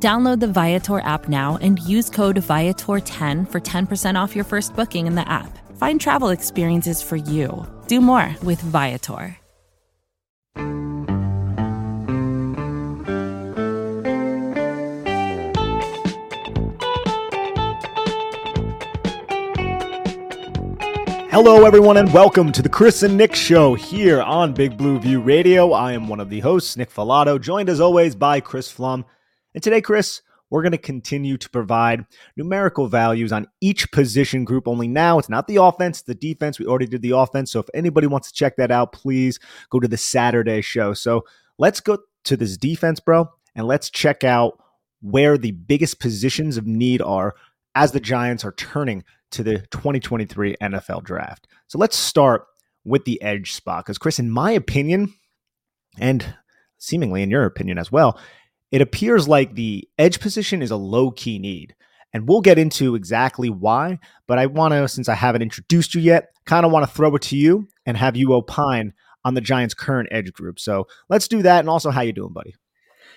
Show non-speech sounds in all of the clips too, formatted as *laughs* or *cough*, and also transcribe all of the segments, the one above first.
Download the Viator app now and use code Viator10 for 10% off your first booking in the app. Find travel experiences for you. Do more with Viator. Hello, everyone, and welcome to the Chris and Nick Show here on Big Blue View Radio. I am one of the hosts, Nick Falato, joined as always by Chris Pflum. And today, Chris, we're going to continue to provide numerical values on each position group. Only now it's not the offense, the defense. We already did the offense. So if anybody wants to check that out, please go to the Saturday show. So let's go to this defense, bro, and let's check out where the biggest positions of need are as the Giants are turning to the 2023 NFL draft. So let's start with the edge spot. Because, Chris, in my opinion, and seemingly in your opinion as well, it appears like the edge position is a low key need. And we'll get into exactly why. But I want to, since I haven't introduced you yet, kind of want to throw it to you and have you opine on the Giants' current edge group. So let's do that. And also, how you doing, buddy?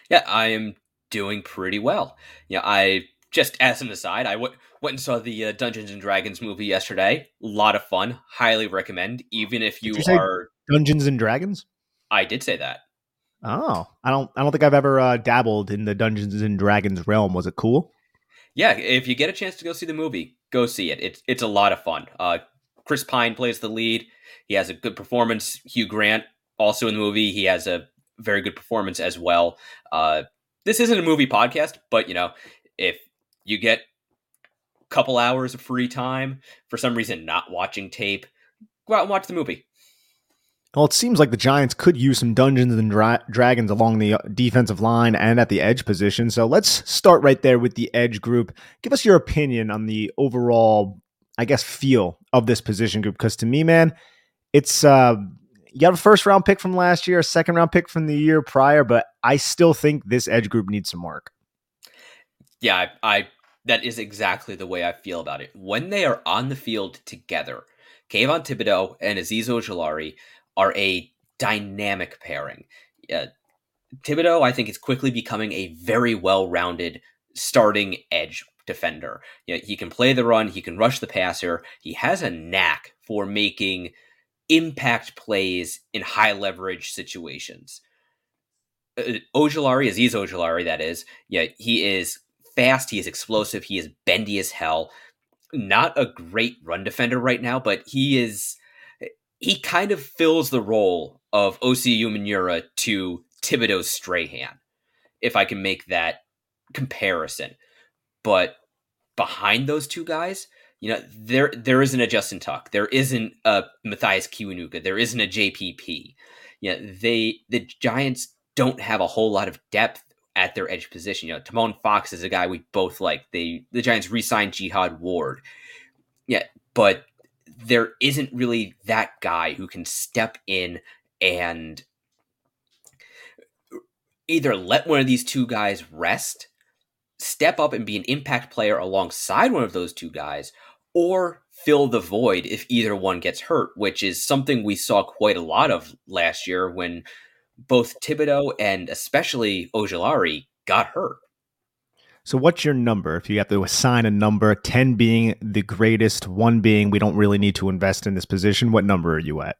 Yeah, I am doing pretty well. Yeah, I just as an aside, I w- went and saw the uh, Dungeons and Dragons movie yesterday. A lot of fun. Highly recommend. Even if you, you are Dungeons and Dragons. I did say that. Oh, I don't. I don't think I've ever uh, dabbled in the Dungeons and Dragons realm. Was it cool? Yeah, if you get a chance to go see the movie, go see it. It's it's a lot of fun. Uh, Chris Pine plays the lead. He has a good performance. Hugh Grant also in the movie. He has a very good performance as well. Uh, this isn't a movie podcast, but you know, if you get a couple hours of free time for some reason not watching tape, go out and watch the movie. Well, it seems like the Giants could use some Dungeons and Dra- Dragons along the uh, defensive line and at the edge position. So let's start right there with the edge group. Give us your opinion on the overall, I guess, feel of this position group. Because to me, man, it's uh, you have a first round pick from last year, a second round pick from the year prior, but I still think this edge group needs some work. Yeah, I, I that is exactly the way I feel about it. When they are on the field together, Kayvon Thibodeaux and Azeez Ojulari are a dynamic pairing. Uh, Thibodeaux, I think, is quickly becoming a very well-rounded starting edge defender. You know, he can play the run, he can rush the passer. He has a knack for making impact plays in high leverage situations. Uh, Ojulari, Azeez Ojulari, that is, yeah, he is fast, he is explosive, he is bendy as hell. Not a great run defender right now, but he is he kind of fills the role of Osi Umenyiora to Thibodeaux's Strahan, if I can make that comparison. But behind those two guys, you know, there there isn't a Justin Tuck, there isn't a Mathias Kiwanuka, there isn't a JPP. You know, they the Giants don't have a whole lot of depth at their edge position. You know, Tomon Fox is a guy we both like. They the Giants re-signed Jihad Ward. Yeah, but there isn't really that guy who can step in and either let one of these two guys rest, step up and be an impact player alongside one of those two guys, or fill the void if either one gets hurt, which is something we saw quite a lot of last year when both Thibodeaux and especially Ojulari got hurt. So, what's your number? If you have to assign a number, 10 being the greatest, one being we don't really need to invest in this position, what number are you at?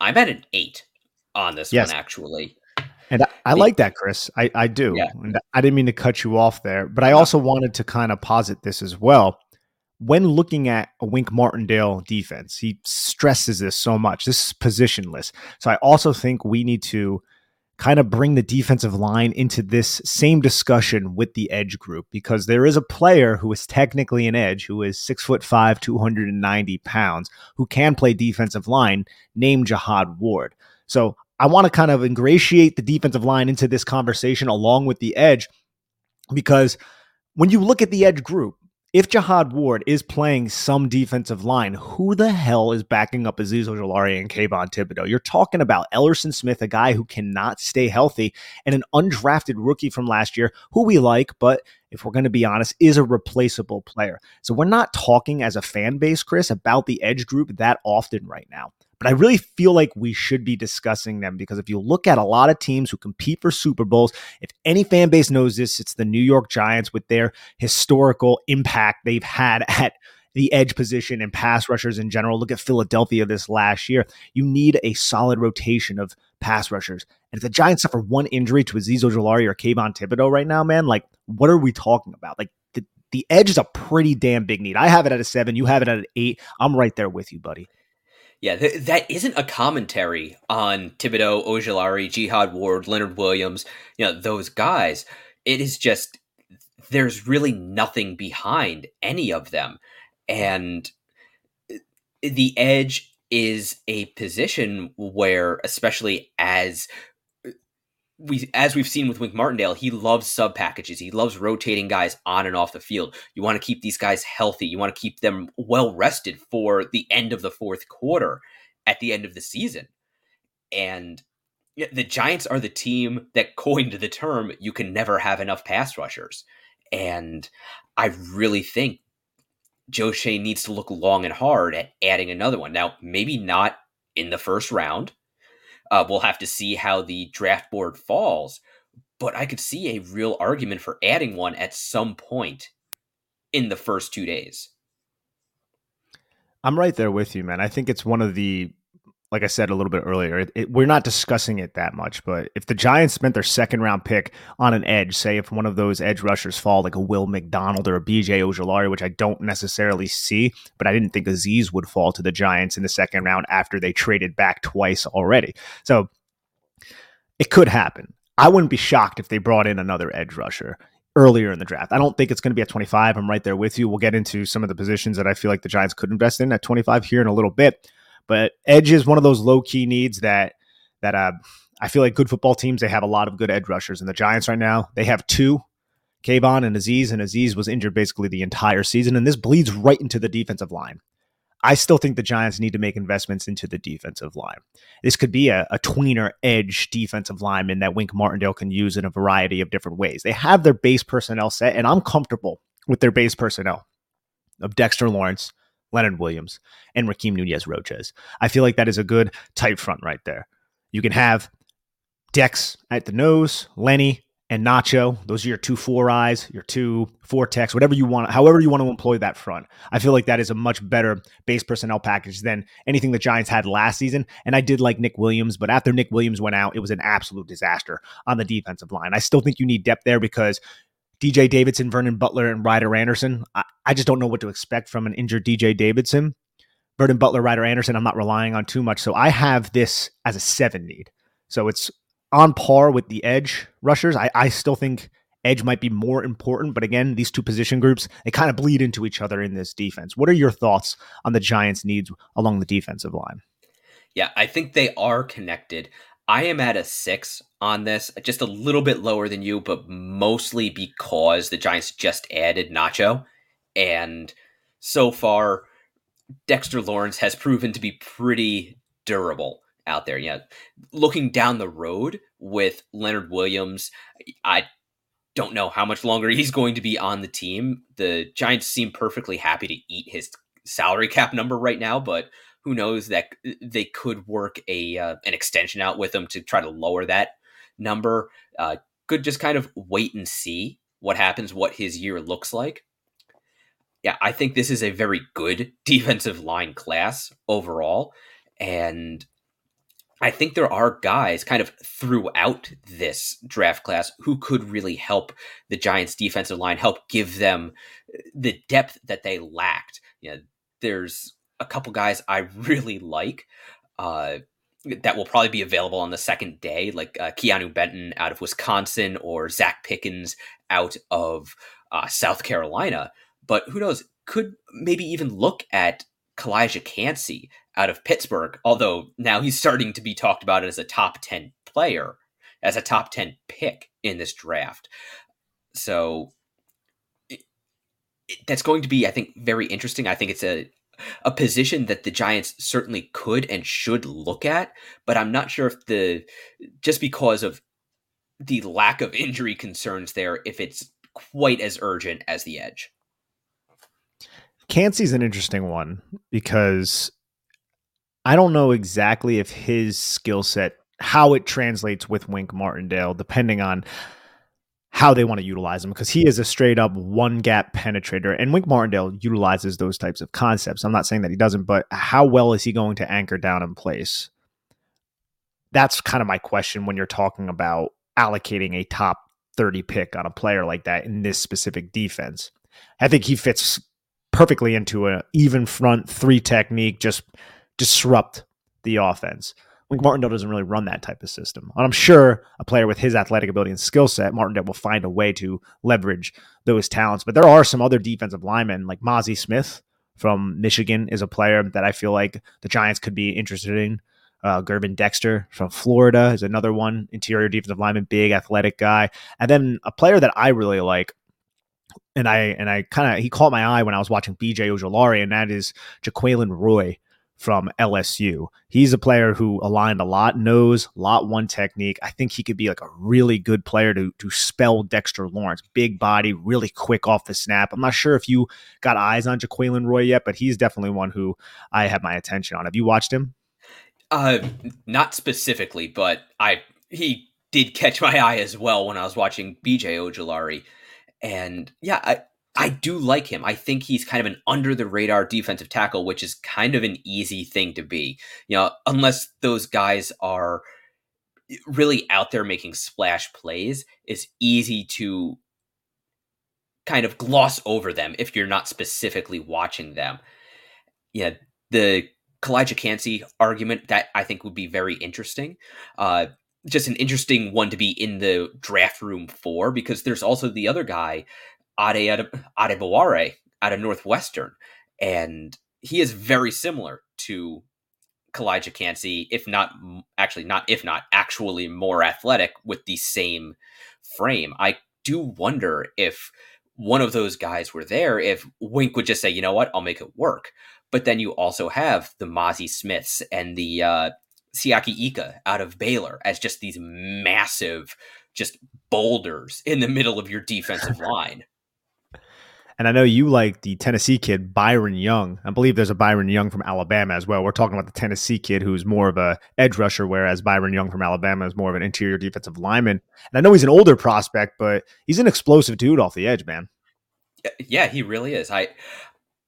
I'm at an eight on this yes. one, actually. And I, I like that, Chris. I, I do. Yeah. And I didn't mean to cut you off there, but I also wanted to kind of posit this as well. When looking at a Wink Martindale defense, he stresses this so much. This is positionless. So I also think we need to kind of bring the defensive line into this same discussion with the edge group because there is a player who is technically an edge who is six foot five, 290 pounds, who can play defensive line named Jihad Ward. So I want to kind of ingratiate the defensive line into this conversation along with the edge because when you look at the edge group, if Jihad Ward is playing some defensive line, who the hell is backing up Azeez Ojulari and Kayvon Thibodeaux? You're talking about Ellerson Smith, a guy who cannot stay healthy, and an undrafted rookie from last year who we like, but if we're going to be honest, is a replaceable player. So we're not talking as a fan base, Chris, about the edge group that often right now. But I really feel like we should be discussing them because if you look at a lot of teams who compete for Super Bowls, if any fan base knows this, it's the New York Giants with their historical impact they've had *laughs* at the edge position and pass rushers in general. Look at Philadelphia this last year. You need a solid rotation of pass rushers. And if the Giants suffer one injury to Azeez Ojulari or Kayvon Thibodeaux right now, man, like what are we talking about? Like the, the edge is a pretty damn big need. I have it at a seven. You have it at an eight. I'm right there with you, buddy. Yeah, th- that isn't a commentary on Thibodeaux, Ojulari, Jihad Ward, Leonard Williams, you know, those guys. It is just there's really nothing behind any of them. And uh, the edge is a position where, especially as we as we've seen with Wink Martindale, he loves sub packages. He loves rotating guys on and off the field. You want to keep these guys healthy. You want to keep them well rested for the end of the fourth quarter at the end of the season. And the Giants are the team that coined the term you can never have enough pass rushers. And I really think Joe Schoen needs to look long and hard at adding another one. Now, maybe not in the first round uh, we'll have to see how the draft board falls, but I could see a real argument for adding one at some point in the first two days. I'm right there with you, man. I think it's one of the like I said a little bit earlier, it, it, we're not discussing it that much. But if the Giants spent their second round pick on an edge, say if one of those edge rushers fall, like a Will McDonald or a BJ Ojulari, which I don't necessarily see, but I didn't think Azeez would fall to the Giants in the second round after they traded back twice already. So it could happen. I wouldn't be shocked if they brought in another edge rusher earlier in the draft. I don't think it's going to be at 25. I'm right there with you. We'll get into some of the positions that I feel like the Giants could invest in at 25 here in a little bit. But edge is one of those low key needs that that uh, I feel like good football teams they have a lot of good edge rushers. And the Giants right now they have two, Kayvon and Azeez, and Azeez was injured basically the entire season, and this bleeds right into the defensive line. I still think the Giants need to make investments into the defensive line. This could be a, a tweener edge defensive lineman that Wink Martindale can use in a variety of different ways. They have their base personnel set, and I'm comfortable with their base personnel of Dexter Lawrence, Leonard Williams, and Rakeem Nunez Roches. I feel like that is a good tight front right there. You can have Dex at the nose, Lenny and Nacho. Those are your two four eyes, your two four techs, whatever you want, however you want to employ that front. I feel like that is a much better base personnel package than anything the Giants had last season. And I did like Nick Williams, but after Nick Williams went out, it was an absolute disaster on the defensive line. I still think you need depth there because DJ Davidson, Vernon Butler, and Ryder Anderson. I, I just don't know what to expect from an injured DJ Davidson. Vernon Butler, Ryder Anderson, I'm not relying on too much. So I have this as a seven need. So it's on par with the edge rushers. I, I still think edge might be more important. But again, these two position groups, they kind of bleed into each other in this defense. What are your thoughts on the Giants' needs along the defensive line? Yeah, I think they are connected. I am at a six on this, just a little bit lower than you, but mostly because the Giants just added Nacho. And so far, Dexter Lawrence has proven to be pretty durable out there. Yeah. Looking down the road with Leonard Williams, I don't know how much longer he's going to be on the team. The Giants seem perfectly happy to eat his salary cap number right now, but who knows that they could work a uh, an extension out with him to try to lower that number. Uh, could just kind of wait and see what happens, what his year looks like. Yeah, I think this is a very good *laughs* defensive line class overall, and I think there are guys kind of throughout this draft class who could really help the Giants' defensive line, help give them the depth that they lacked. You know, there's a couple guys I really like uh, that will probably be available on the second day, like uh, Keanu Benton out of Wisconsin or Zacch Pickens out of uh, South Carolina. But who knows? Could maybe even look at Calijah Kancey out of Pittsburgh, although now he's starting to be talked about as a top 10 player, as a top 10 pick in this draft. So that's going to be, I think, very interesting. I think it's a a position that the Giants certainly could and should look at, but I'm not sure if the just because of the lack of injury concerns there, if it's quite as urgent as the edge. Kancey's an interesting one because I don't know exactly if his skill set, how it translates with Wink Martindale, depending on how they want to utilize him, because he is a straight up one gap penetrator. And Wink Martindale utilizes those types of concepts. I'm not saying that he doesn't, but how well is he going to anchor down in place? That's kind of my question when you're talking about allocating a top 30 pick on a player like that in this specific defense. I think he fits perfectly into an even front three technique, just disrupt the offense. Wink Martindale doesn't really run that type of system. And I'm sure a player with his athletic ability and skill set, Martindale will find a way to leverage those talents. But there are some other defensive linemen, like Mazi Smith from Michigan is a player that I feel like the Giants could be interested in. Uh, Gervon Dexter from Florida is another one, interior defensive lineman, big athletic guy. And then a player that I really like, and I and I kind of he caught my eye when I was watching BJ Ojulari, and that is Jaquelin Roy from LSU. He's a player who aligned a lot, knows lot one technique. I think he could be like a really good player to to spell Dexter Lawrence. Big body, really quick off the snap. I'm not sure if you got eyes on Jaquelin Roy yet, but he's definitely one who I have my attention on. Have you watched him? Uh, not specifically, but I he did catch my eye as well when I was watching BJ Ojulari, and yeah, I I do like him. I think he's kind of an under the radar defensive tackle, which is kind of an easy thing to be. You know, unless those guys are really out there making splash plays, it's easy to kind of gloss over them if you're not specifically watching them. Yeah, the Calijah Kancey argument that I think would be very interesting. Uh, just an interesting one to be in the draft room for because there's also the other guy Ade Adebawore out of Northwestern, and he is very similar to Calijah Kancey, if not actually not if not actually more athletic with the same frame. I do wonder if one of those guys were there, if Wink would just say, you know what, I'll make it work. But then you also have the Mazi Smiths and the uh, Siaki Ika out of Baylor as just these massive, just boulders in the middle of your *laughs* defensive line. And I know you like the Tennessee kid, Byron Young. I believe there's a Byron Young from Alabama as well. We're talking about the Tennessee kid who's more of a edge rusher, whereas Byron Young from Alabama is more of an interior defensive lineman. And I know he's an older prospect, but he's an explosive dude off the edge, man. Yeah, he really is. I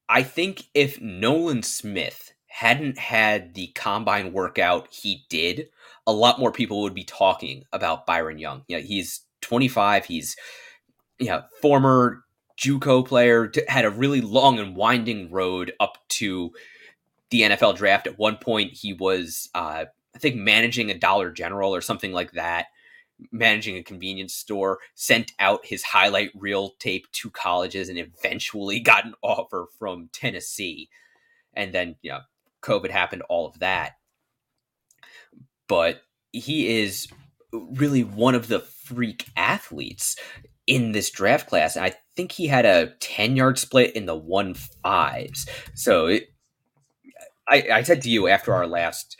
I think if Nolan Smith hadn't had the combine workout he did, a lot more people would be talking about Byron Young. Yeah, he's 25. He's yeah, former JUCO player, had a really long and winding road up to the NFL draft. At one point, he was, uh, I think, managing a Dollar General or something like that, managing a convenience store, sent out his highlight reel tape to colleges, and eventually *laughs* got an offer from Tennessee. And then, you know, COVID happened, all of that. But he is really one of the freak athletes in this draft class. And I think he had a 10 yard split in the one fives. So it, I, I said to you after our last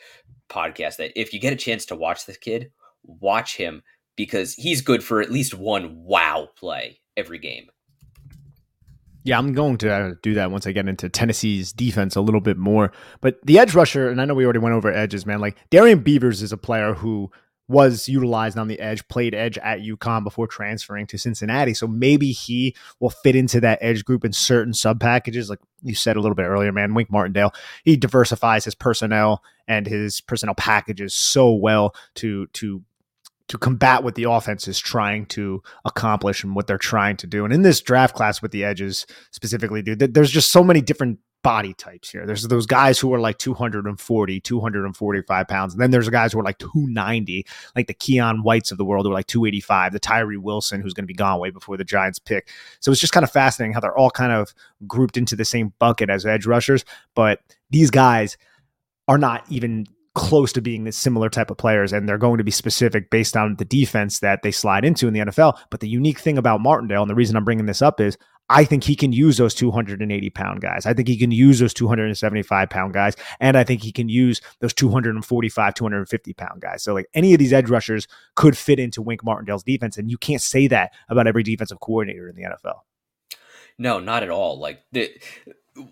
podcast that if you get a chance to watch this kid, watch him because he's good for at least one wow play every game. Yeah, I'm going to uh, do that once I get into Tennessee's defense a little bit more. But the edge rusher, and I know we already went over edges, man. Like Darrian Beavers is a player who was utilized on the edge, played edge at UConn before transferring to Cincinnati. So maybe he will fit into that edge group in certain sub packages. Like you said a little bit earlier, man, Wink Martindale, he diversifies his personnel and his personnel packages so well to to to combat what the offense is trying to accomplish and what they're trying to do. And in this draft class with the edges specifically, dude, there's just so many different body types here. There's those guys who are like 240, 245 pounds. And then there's guys who are like 290, like the Keion Whites of the world who are like 285, the Tyree Wilson who's going to be gone way before the Giants pick. So it's just kind of fascinating how they're all kind of grouped into the same bucket as edge rushers. But these guys are not even close to being the similar type of players and they're going to be specific based on the defense that they slide into in the NFL. But the unique thing about Martindale and the reason I'm bringing this up is I think he can use those 280 pound guys. I think he can use those 275 pound guys. And I think he can use those 245, 250 pound guys. So, like any of these edge rushers could fit into Wink Martindale's defense. And you can't say that about every defensive coordinator in the NFL. No, not at all. Like the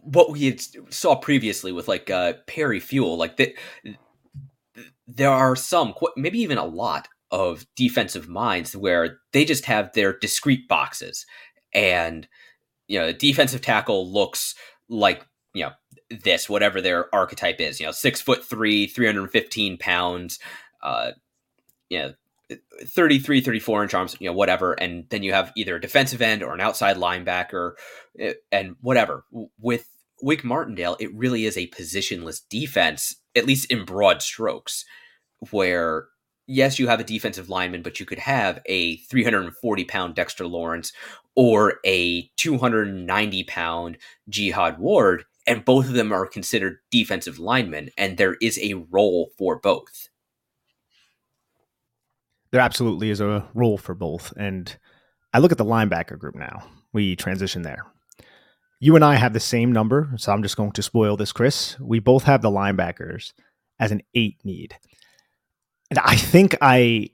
what we had saw previously with like uh, Perry Fewell, like that. There are some, maybe even a lot of defensive minds where they just have their discrete boxes and you know, defensive tackle looks like, you know, this, whatever their archetype is, you know, six foot three, 315 pounds, uh, you know, 33, 34 inch arms, you know, whatever. And then you have either a defensive end or an outside linebacker eh, and whatever. With Wink Martindale, it really is a positionless defense, at least in broad strokes, where yes, you have a defensive lineman, but you could have a 340 pound Dexter Lawrence or a 290 pound Jihad Ward, and both of them are considered defensive linemen, and there is a role for both. There absolutely is a role for both. And I look at the linebacker group now. We transition there. You and I have the same number, so I'm just going to spoil this, Chris. We both have the linebackers as an eight need. And I think I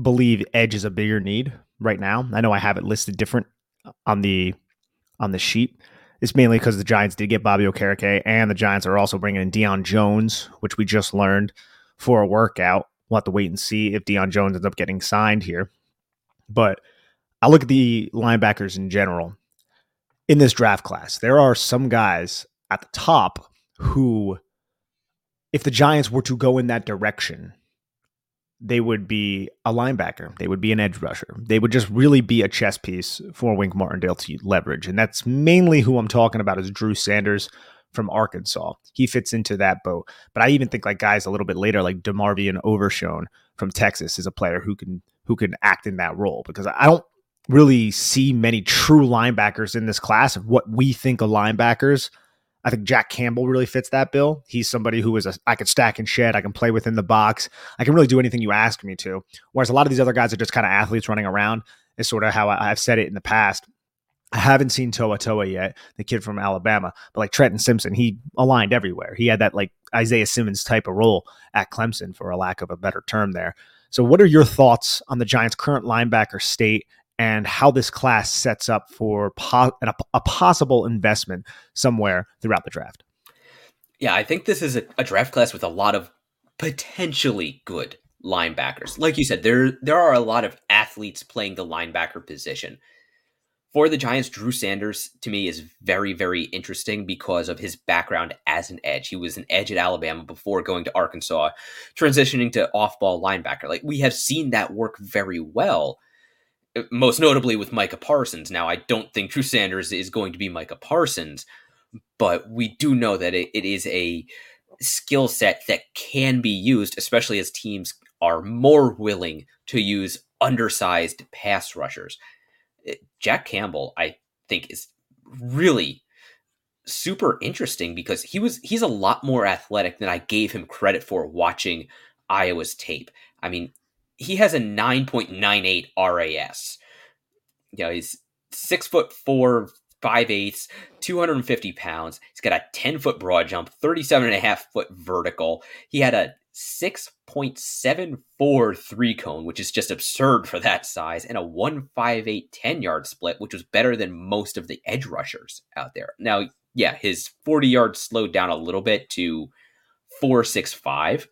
believe edge is a bigger need right now. I know I have it listed different uh, on the on the sheet. It's mainly because the Giants did get Bobby Okereke, and the Giants are also bringing in Deion Jones, which we just learned for a workout. We'll have to wait and see if Deion Jones ends up getting signed here. But I look at the linebackers in general in this draft class. There are some guys at the top who, if the Giants were to go in that direction, they would be a linebacker. They would be an edge rusher. They would just really be a chess piece for Wink Martindale to leverage. And that's mainly who I'm talking about is Drew Sanders from Arkansas. He fits into that boat. But I even think like guys a little bit later, like DeMarvion Overshown from Texas is a player who can who can act in that role because I don't really see many true linebackers in this class of what we think of linebackers I think Jack Campbell really fits that bill. He's somebody who is a I could stack and shed. I can play within the box. I can really do anything you ask me to. Whereas a lot of these other guys are just kind of athletes running around. Is sort of how I, have said it in the past. I haven't seen To'oTo'o yet, the kid from Alabama, but like Trenton Simpson, he aligned everywhere. He had that like Isaiah Simmons type of role at Clemson, for a lack of a better term there. So, what are your thoughts on the Giants' current linebacker state and how this class sets up for po- a, a, possible investment somewhere throughout the draft. Yeah, I think this is a, a, draft class with a lot of potentially good linebackers. Like you said, there there are a lot of athletes playing the linebacker position. For the Giants, Drew Sanders to me is very, very interesting because of his background as an edge. He was an edge at Alabama before going to Arkansas, transitioning to off ball linebacker. Like we have seen that work very well most notably with Micah Parsons. Now, I don't think Drew Sanders is going to be Micah Parsons, but we do know that it, it is a skill set that can be used, especially as teams are more willing to use undersized pass rushers. Eh, Jack Campbell, I think, is really super interesting because he was he's a lot more athletic than I gave him credit for watching Iowa's tape. I mean, he has a 9.98 RAS. You know, he's six foot four, five eighths, 250 pounds. He's got a 10 foot broad jump, 37 and a half foot vertical. He had a 6.74 three cone, which is just absurd for that size, and a 158 10 yard split, which was better than most of the edge rushers out there. Now, yeah, his 40 yards slowed down a little bit to 465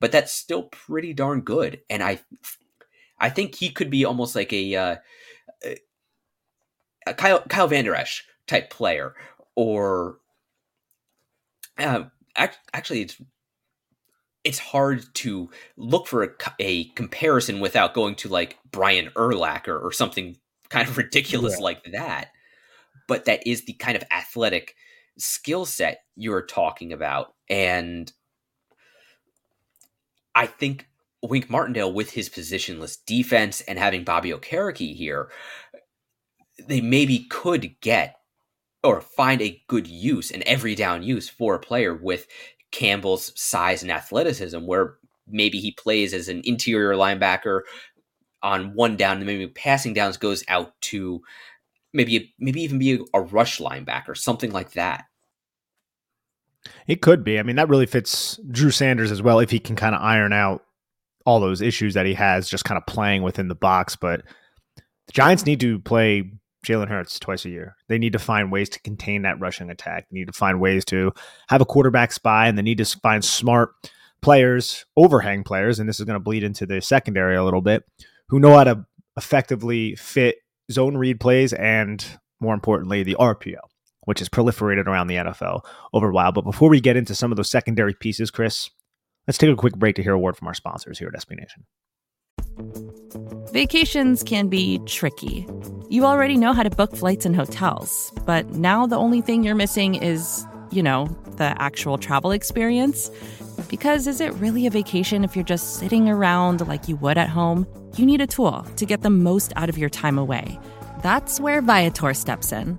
but that's still pretty darn good. And I, I think he could be almost like a, uh, a Kyle Kyle Vander Esch type player, or uh, actually, it's it's hard to look for a, a, comparison without going to like Brian Urlacher or something kind of *laughs* ridiculous yeah. like that. But that is the kind of athletic skill set you're talking about, and I think Wink Martindale, with his positionless defense and having Bobby Okereke here, they maybe could get or find a good use, an every down use for a player with Campbell's size and athleticism, where maybe he plays as an interior linebacker on one down, and maybe passing downs goes out to maybe maybe even be a rush linebacker, something like that. It could be. I mean, that really fits Drew Sanders as well if he can kind of iron out all those issues that he has just kind of playing within the box. But the Giants need to play Jalen Hurts twice a year. They need to find ways to contain that rushing attack. They need to find ways to have a quarterback spy, and they need to find smart players, overhang players, and this is going to bleed into the secondary a little bit, who know how to effectively fit zone read plays and, more importantly, the RPO, which has proliferated around the NFL over a while. But before we get into some of those secondary pieces, Chris, let's take a quick break to hear a word from our sponsors here at SB Nation. Vacations can be tricky. You already know how to book flights and hotels, but now the only thing you're missing is, you know, the actual travel experience. Because is it really a vacation if you're just sitting around like you would at home? You need a tool to get the most out of your time away. That's where Viator steps in.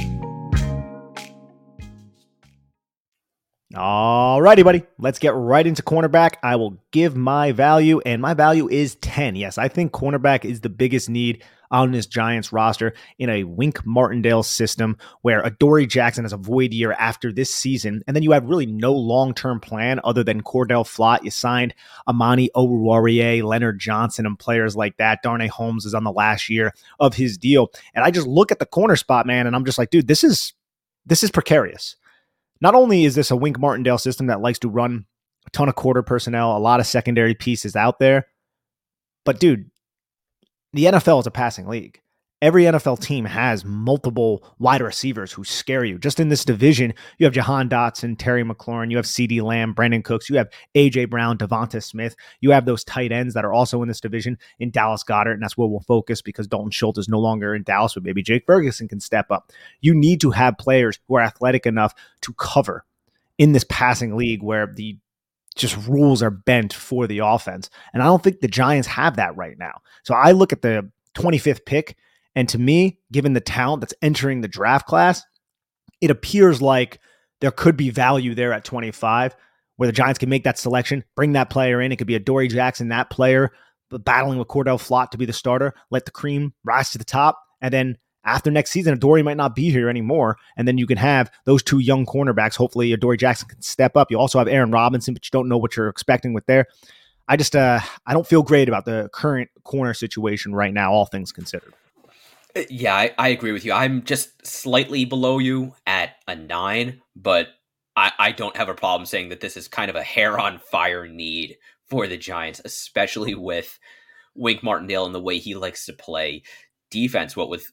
All righty, buddy. Let's get right into cornerback. I will give my value, and my value is 10. Yes, I think cornerback is the biggest need on this Giants roster in a Wink Martindale system where Adoree Jackson has a void year after this season. And then you have really no long term plan other than Cor'Dale Flott. You signed Amani Oruwariye, Leonard Johnson, and players like that. Darnay Holmes is on the last year of his deal. And I just look at the corner spot, man, and I'm just like, dude, this is this is precarious not only is this a Wink Martindale system that likes to run a ton of quarter personnel, a lot of secondary pieces out there, but dude, the NFL is a passing league. Every NFL team has multiple wide receivers who scare you. Just in this division, you have Jahan Dotson, Terry McLaurin, you have CeeDee Lamb, Brandin Cooks, you have AJ Brown, Devonta Smith. You have those tight ends that are also in this division in Dallas Goedert, and that's where we'll focus because Dalton Schultz is no longer in Dallas, but maybe Jake Ferguson can step up. You need to have players who are athletic enough to cover in this passing league where the just rules are bent for the offense. And I don't think the Giants have that right now. So I look at the 25th pick and to me, given the talent that's entering the draft class, it appears like there could be value there at 25 where the Giants can make that selection, bring that player in. It could be a Dory Jackson, that player, battling with Cor'Dale Flott to be the starter, let the cream rise to the top. And then after next season, Dory might not be here anymore. And then you can have those two young cornerbacks. Hopefully, Dory Jackson can step up. You also have Aaron Robinson, but you don't know what you're expecting with there. I just, uh, I don't feel great about the current corner situation right now, all things considered. Uh, yeah, I, I, agree with you. I'm just slightly below you at a nine, but I, I don't have a problem saying that this is kind of a hair on fire need for the Giants, especially with Wink Martindale and the way he likes to play defense. What with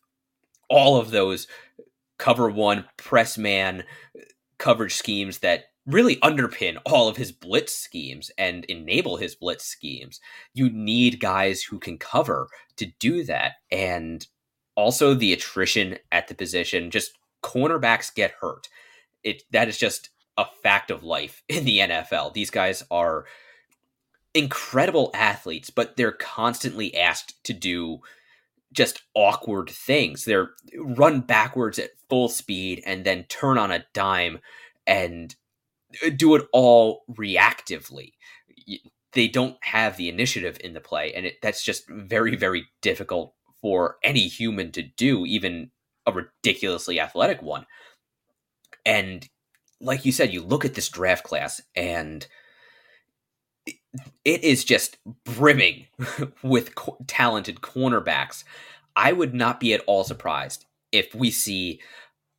all of those cover one, press man coverage schemes that really underpin all of his blitz schemes and enable his blitz schemes. You need guys who can cover to do that. And also the attrition at the position. Just cornerbacks get hurt. It that is just a fact of life *laughs* in the NFL. These guys are incredible athletes, but they're constantly asked to do just awkward things. They're run backwards at full speed and then turn on a dime and uh, do it all reactively. They don't have the initiative in the play, and it, that's just very, very difficult for any human to do, even a ridiculously athletic one. And like you said, you look at this draft class, and it is just brimming *laughs* with co- talented cornerbacks. I would not be at all surprised if we see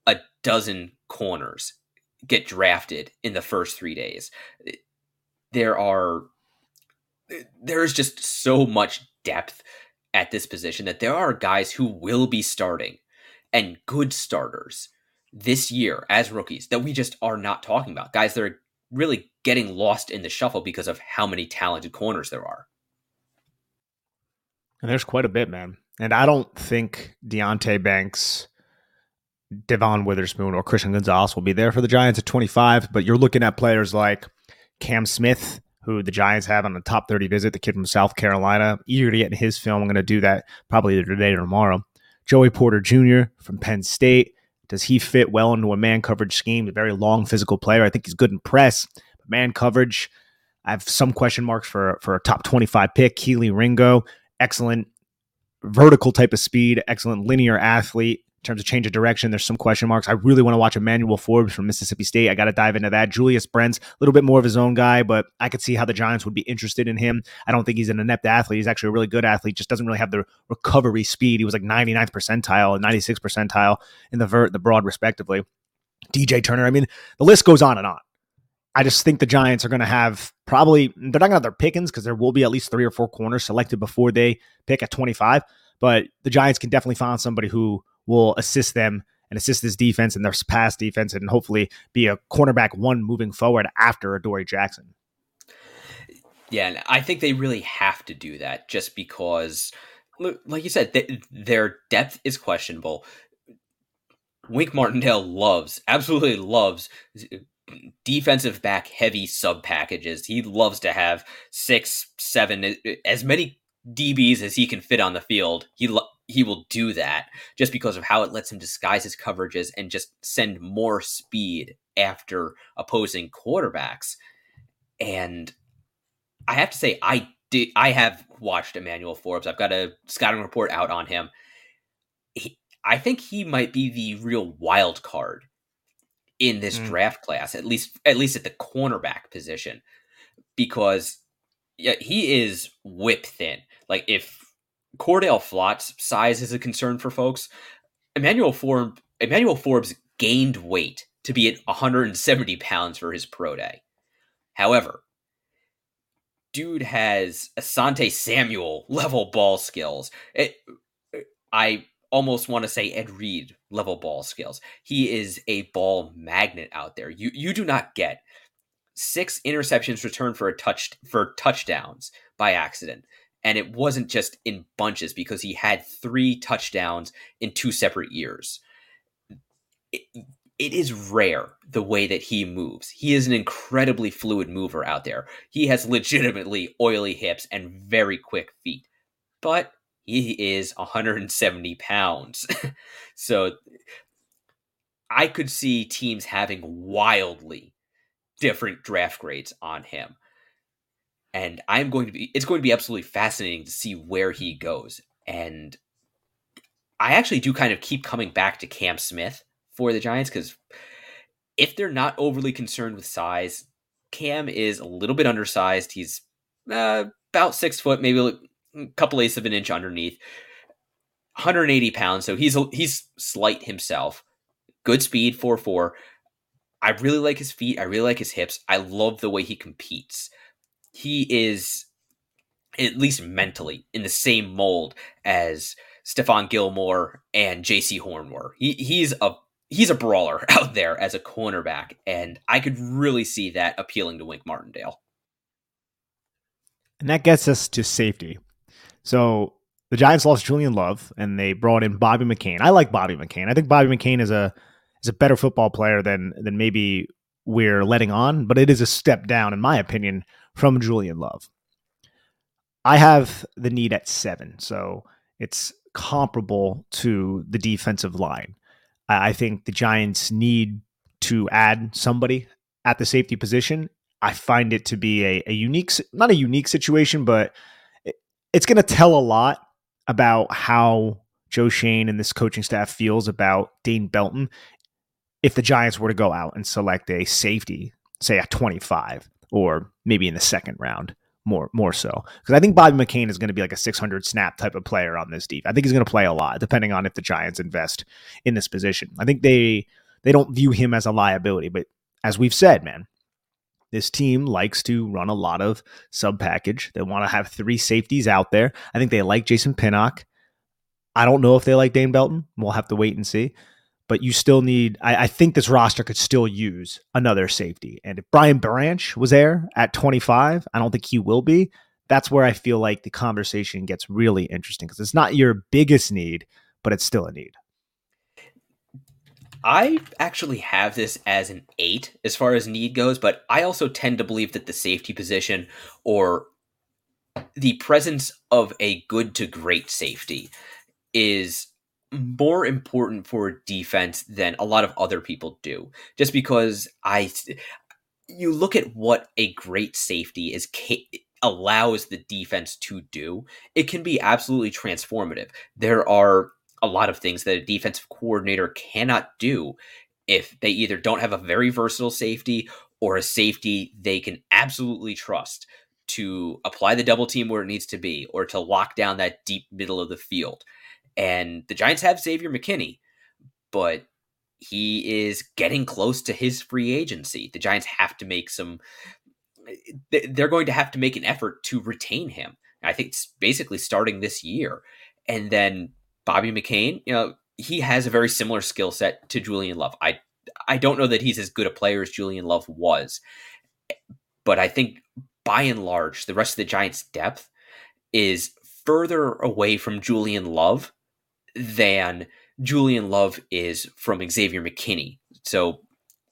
a dozen corners get drafted in the first three days. There are there is just so much depth at this position that there are guys who will be starting and good starters this year as rookies that we just are not talking about. Guys that are really getting lost in the shuffle because of how many talented corners there are. And there's quite a bit, man. And I don't think Deonte Banks Devon Witherspoon or Christian Gonzalez will be there for the Giants at 25, but you're looking at players like Cam Smith, who the Giants have on the top 30 visit, the kid from South Carolina. Eager to get in his film. I'm going to do that probably either today or tomorrow. Joey Porter Jr. from Penn State. Does he fit well into a man coverage scheme? A very long physical player. I think he's good in press. But man coverage, I have some question marks for, for a top 25 pick. Kelee Ringo, excellent vertical type of speed, excellent linear athlete in terms of change of direction, there's some question marks. I really want to watch Emmanuel Forbes from Mississippi State. I got to dive into that. Julius Brents, a little bit more of his own guy, but I could see how the Giants would be interested in him. I don't think he's an inept athlete. He's actually a really good athlete, just doesn't really have the recovery speed. He was like 99th percentile and 96th percentile in the vert, the broad, respectively. DJ Turner. I mean, the list goes on and on. I just think the Giants are going to have probably, they're not going to have their pickings because there will be at least three or four corners selected before they pick at 25. But the Giants can definitely find somebody who will assist them and assist this defense and their pass defense and hopefully be a cornerback one moving forward after Adoree Jackson. Yeah, and I think they really have to do that just because, like you said, they, their depth is questionable. Wink Martindale loves, absolutely loves defensive back heavy sub packages. He loves to have six, seven, as many DBs as he can fit on the field. He lo- he will do that just because of how it lets him disguise his coverages and just send more speed after opposing quarterbacks. And I have to say, I did. I have watched Emmanuel Forbes. I've got a scouting report out on him. He, I think he might be the real wild card in this mm. draft class, at least at least at the cornerback position, because yeah, he is whip thin. Like if Cor'Dale Flott's size is a concern for folks. Emmanuel Forbes, Emmanuel Forbes gained weight to be at 170 pounds for his pro day. However, dude has Asante Samuel level ball skills. It, I almost want to say Ed Reed level ball skills. He is a ball magnet out there. You you do not get six interceptions returned for a touch for touchdowns by accident and it wasn't just in bunches because he had three touchdowns in two separate years. It, it is rare the way that he moves. He is an incredibly fluid mover out there. He has legitimately oily hips and very quick feet, but he is 170 pounds. *laughs* so I could see teams having wildly different draft grades on him and I'm going to be it's going to be absolutely fascinating to see where he goes. And I actually do kind of keep coming back to Cam Smith for the Giants because if they're not overly concerned with size, Cam is a little bit undersized. He's uh, about six foot, maybe a couple eighths of an inch underneath. 180 pounds, so he's he's slight himself. Good speed, four four. I really like his feet. I really like his hips. I love the way he competes he is at least mentally in the same mold as Stephon Gilmore and Jaycee Horn were. He, he's a he's a brawler *laughs* out there as a cornerback, and I could really see that appealing to Wink Martindale. And that gets us to safety. So the Giants lost Julian Love, and they brought in Bobby McCain. I like Bobby McCain. I think Bobby McCain is a is a better football player than than maybe we're letting on, but it is a step down, in my opinion, from Julian Love. I have the need at seven, so it's comparable to the defensive line. I think the Giants need to add somebody at the safety position, I find it to be a, a unique, not a unique situation, but it, it's going to tell a lot about how Joe Schoen and this coaching staff feels about Dane Belton if the Giants were to go out and select a safety, say at 25 or maybe in the second round more more so because I think Bobby McCain is going to be like a 600 snap type of player on this deep. I think he's going to play a lot depending on if the Giants invest in this position. I think they they don't view him as a liability, but as we've said, man, this team likes to run a lot of sub package. They want to have three safeties out there. I think they like Jason Pinnock. I don't know if they like Dane Belton. We'll have to wait and see but you still need. I, I, think this roster could still use another safety. And if Brian Branch was there at 25, I don't think he will be. That's where I feel like the conversation gets really interesting because it's not your biggest need, but it's still a need. I actually have this as an eight as far as need goes, but I also tend to believe that the safety position or the presence of a good to great safety is more important for defense than a lot of other people do. Just because I, you look at what a great safety is allows the defense to do, it can be absolutely transformative. There are a lot of things that a defensive coordinator cannot do if they either don't have a very versatile safety or a safety they can absolutely trust to apply the double team where it needs to be or to lock down that deep middle of the field. And the Giants have Xavier McKinney, but he is getting close to his free agency. The Giants have to make some they're going to have to make an effort to retain him. I think it's basically starting this year. And then Bobby McCain, you know, he has a very similar skill set to Julian Love. I I don't know that he's as good a player as Julian Love was, but I think by and large, the rest of the Giants' depth is further away from Julian Love than Julian Love is from Xavier McKinney. So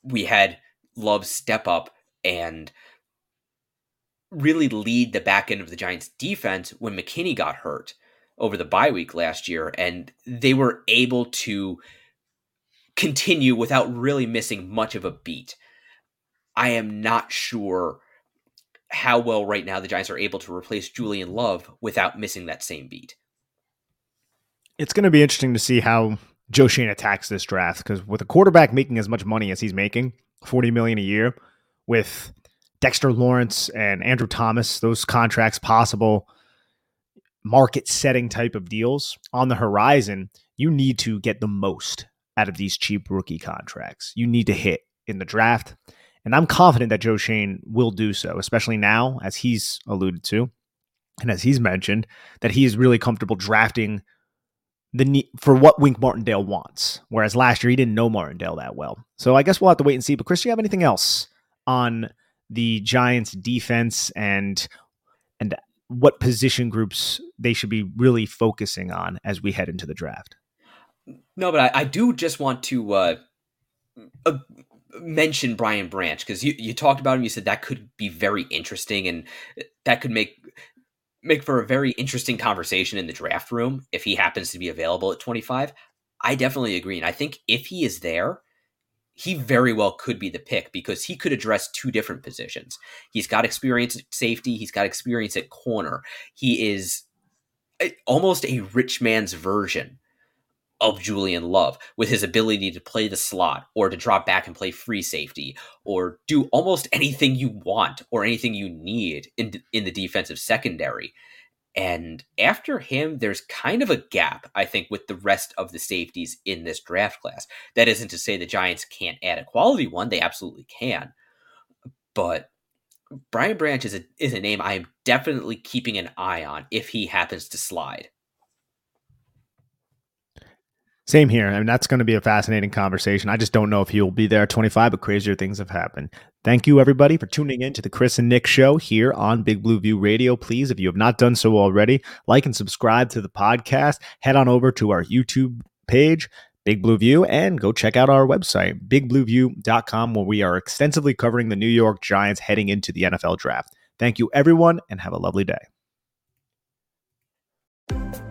we had Love step up and really lead the back end of the Giants defense when McKinney got hurt over the bye week last year and they were able to continue without really missing much of a beat. I am not sure how well right now the Giants are able to replace Julian Love without missing that same beat it's going to be interesting to see how Joe Schoen attacks this draft because with a quarterback making as much money as he's making, forty million a year, with Dexter Lawrence and Andrew Thomas, those contracts possible, market setting type of deals on the horizon, you need to get the most out of these cheap rookie contracts. You need to hit in the draft. And I'm confident that Joe Schoen will do so, especially now, as he's alluded to, and as he's mentioned, that he is really comfortable drafting the for what Wink Martindale wants. Whereas last year he didn't know Martindale that well. So I guess we'll have to wait and see. But Chris, do you have anything else on the Giants defense and and what position groups they should be really focusing on as we head into the draft? No, but I, I do just want to uh, uh, mention Brian Branch because you, you talked about him. You said that could be very interesting and that could make make for a very interesting conversation in the draft room if he happens to be available at 25. I definitely agree. And I think if he is there, he very well could be the pick because he could address two different positions. He's got experience at safety, he's got experience at corner. He is almost a rich man's version of Julian Love with his ability to play the slot or to drop back and play free safety or do almost anything you want or anything you need in in the defensive secondary. And after him, there's kind of a gap, I think, with the rest of the safeties in this draft class. That isn't to say the Giants can't add a quality one; they absolutely can. But Brian Branch is a is a name I am definitely keeping an eye on if he happens to slide. Same here. I mean, that's going to be a fascinating conversation. I just don't know if he will be there at 25, but crazier things have happened. Thank you, everybody, for tuning in to the Chris and Nick show here on Big Blue View Radio. Please, if you have not done so already, like and subscribe to the podcast. Head on over to our YouTube page, Big Blue View, and go check out our website, bigblueview.com, where we are extensively covering the New York Giants heading into the NFL draft. Thank you, everyone, and have a lovely day.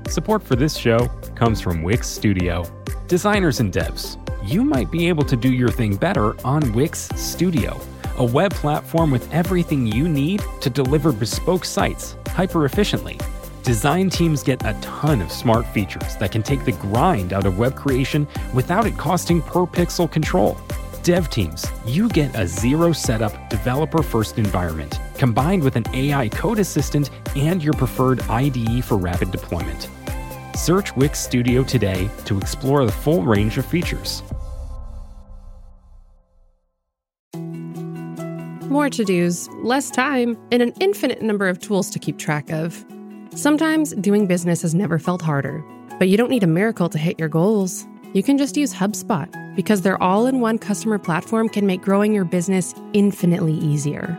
Support for this show comes from Wix Studio. Designers and devs, you might be able to do your thing better on Wix Studio. a web platform with everything you need to deliver bespoke sites hyper efficiently. Design teams get a ton of smart features that can take the grind out of web creation without it costing per pixel control. Dev teams, you get a zero setup, developer first environment combined with an AI code assistant and your preferred IDE for rapid deployment. Search Wix Studio today to explore the full range of features. More to dos, less time, and an infinite number of tools to keep track of. Sometimes doing business has never felt harder, but you don't need a miracle to hit your goals. You can just use HubSpot because their all in one customer platform can make growing your business infinitely easier.